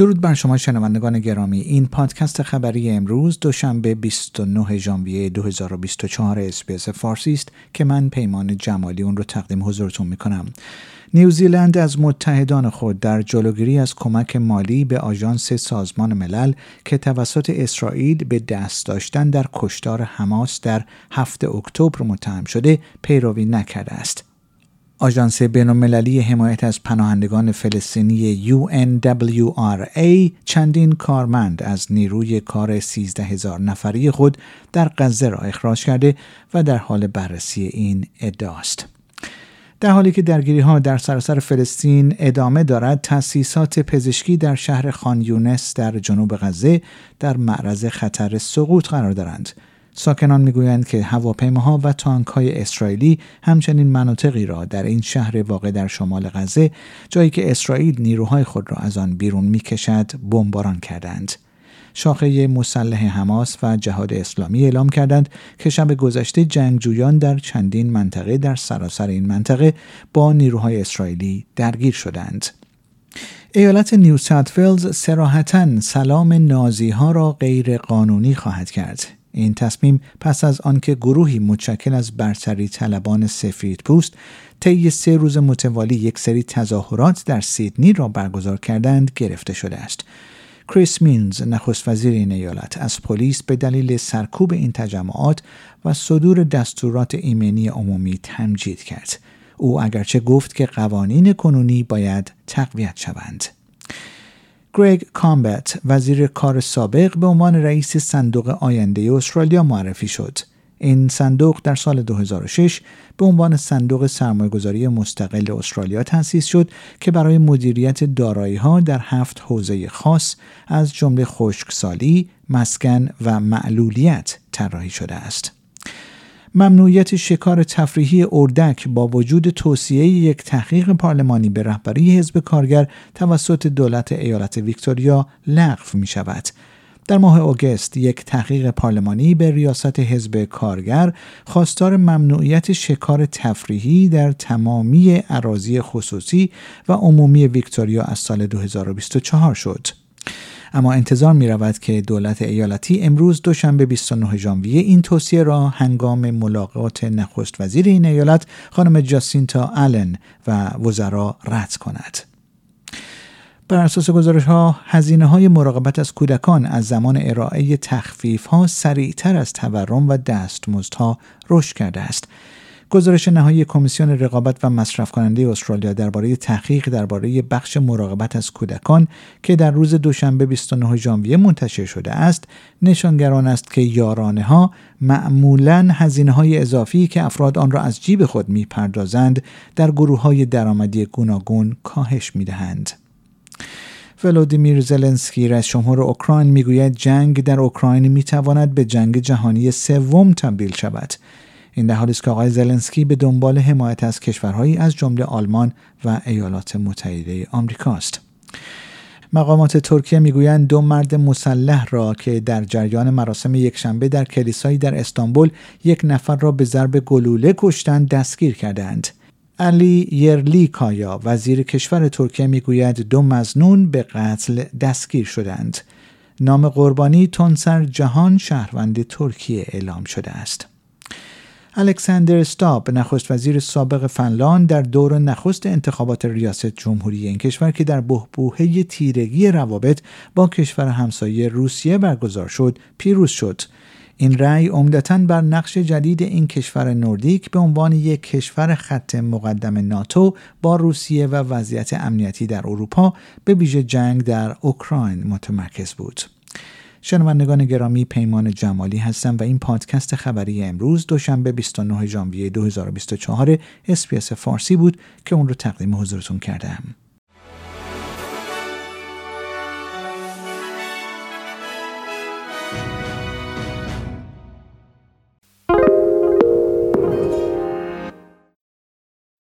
درود بر شما شنوندگان گرامی این پادکست خبری امروز دوشنبه 29 ژانویه 2024 SBS فارسی است که من پیمان جمالی اون رو تقدیم حضورتون می کنم نیوزیلند از متحدان خود در جلوگیری از کمک مالی به آژانس سازمان ملل که توسط اسرائیل به دست داشتن در کشتار حماس در هفت اکتبر متهم شده پیروی نکرده است. آژانس بینالمللی حمایت از پناهندگان فلسطینی UNWRA چندین کارمند از نیروی کار 13 هزار نفری خود در غزه را اخراج کرده و در حال بررسی این ادعاست. در حالی که درگیری ها در سراسر فلسطین ادامه دارد تأسیسات پزشکی در شهر خان یونس در جنوب غزه در معرض خطر سقوط قرار دارند ساکنان می‌گویند که هواپیماها و تانک های اسرائیلی همچنین مناطقی را در این شهر واقع در شمال غزه جایی که اسرائیل نیروهای خود را از آن بیرون می‌کشد بمباران کردند شاخه مسلح حماس و جهاد اسلامی اعلام کردند که شب گذشته جنگجویان در چندین منطقه در سراسر این منطقه با نیروهای اسرائیلی درگیر شدند. ایالت نیو ساوت سراحتا سلام نازی ها را غیر قانونی خواهد کرد. این تصمیم پس از آنکه گروهی متشکل از برتری طلبان سفید پوست طی سه روز متوالی یک سری تظاهرات در سیدنی را برگزار کردند گرفته شده است. کریس مینز نخست وزیر این ایالت از پلیس به دلیل سرکوب این تجمعات و صدور دستورات ایمنی عمومی تمجید کرد. او اگرچه گفت که قوانین کنونی باید تقویت شوند. گریگ کامبت وزیر کار سابق به عنوان رئیس صندوق آینده استرالیا معرفی شد. این صندوق در سال 2006 به عنوان صندوق سرمایهگذاری مستقل استرالیا تأسیس شد که برای مدیریت دارایی ها در هفت حوزه خاص از جمله خشکسالی، مسکن و معلولیت طراحی شده است. ممنوعیت شکار تفریحی اردک با وجود توصیه یک تحقیق پارلمانی به رهبری حزب کارگر توسط دولت ایالت ویکتوریا لغو می شود. در ماه اوگست یک تحقیق پارلمانی به ریاست حزب کارگر خواستار ممنوعیت شکار تفریحی در تمامی اراضی خصوصی و عمومی ویکتوریا از سال 2024 شد. اما انتظار می رود که دولت ایالتی امروز دوشنبه 29 ژانویه این توصیه را هنگام ملاقات نخست وزیر این ایالت خانم جاسینتا آلن و وزرا رد کند. بر اساس گزارش ها هزینه های مراقبت از کودکان از زمان ارائه تخفیف ها سریعتر از تورم و دستمزدها رشد کرده است گزارش نهایی کمیسیون رقابت و مصرف کننده استرالیا درباره تحقیق درباره بخش مراقبت از کودکان که در روز دوشنبه 29 ژانویه منتشر شده است نشانگران است که یارانه ها معمولا هزینه های اضافی که افراد آن را از جیب خود می‌پردازند در گروه های درآمدی گوناگون کاهش می‌دهند. ولودیمیر زلنسکی رئیس جمهور اوکراین می‌گوید جنگ در اوکراین می‌تواند به جنگ جهانی سوم تبدیل شود این در حالی است که آقای زلنسکی به دنبال حمایت از کشورهایی از جمله آلمان و ایالات متحده آمریکاست. مقامات ترکیه می‌گویند دو مرد مسلح را که در جریان مراسم یکشنبه در کلیسایی در استانبول یک نفر را به ضرب گلوله کشتند دستگیر کردند. علی یرلی کایا وزیر کشور ترکیه می‌گوید دو مزنون به قتل دستگیر شدند. نام قربانی تونسر جهان شهروند ترکیه اعلام شده است. الکساندر استاب نخست وزیر سابق فنلاند در دور نخست انتخابات ریاست جمهوری این کشور که در بهبوهه تیرگی روابط با کشور همسایه روسیه برگزار شد پیروز شد این رأی عمدتا بر نقش جدید این کشور نوردیک به عنوان یک کشور خط مقدم ناتو با روسیه و وضعیت امنیتی در اروپا به ویژه جنگ در اوکراین متمرکز بود. شنوندگان گرامی پیمان جمالی هستم و این پادکست خبری امروز دوشنبه 29 ژانویه 2024 SBS فارسی بود که اون رو تقدیم حضورتون کردم.